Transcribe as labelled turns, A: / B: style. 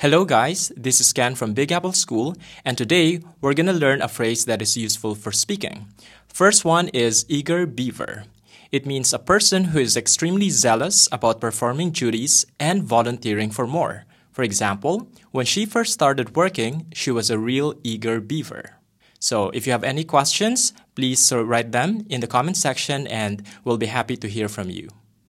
A: Hello, guys. This is Ken from Big Apple School, and today we're going to learn a phrase that is useful for speaking. First one is eager beaver. It means a person who is extremely zealous about performing duties and volunteering for more. For example, when she first started working, she was a real eager beaver. So, if you have any questions, please uh, write them in the comment section and we'll be happy to hear from you.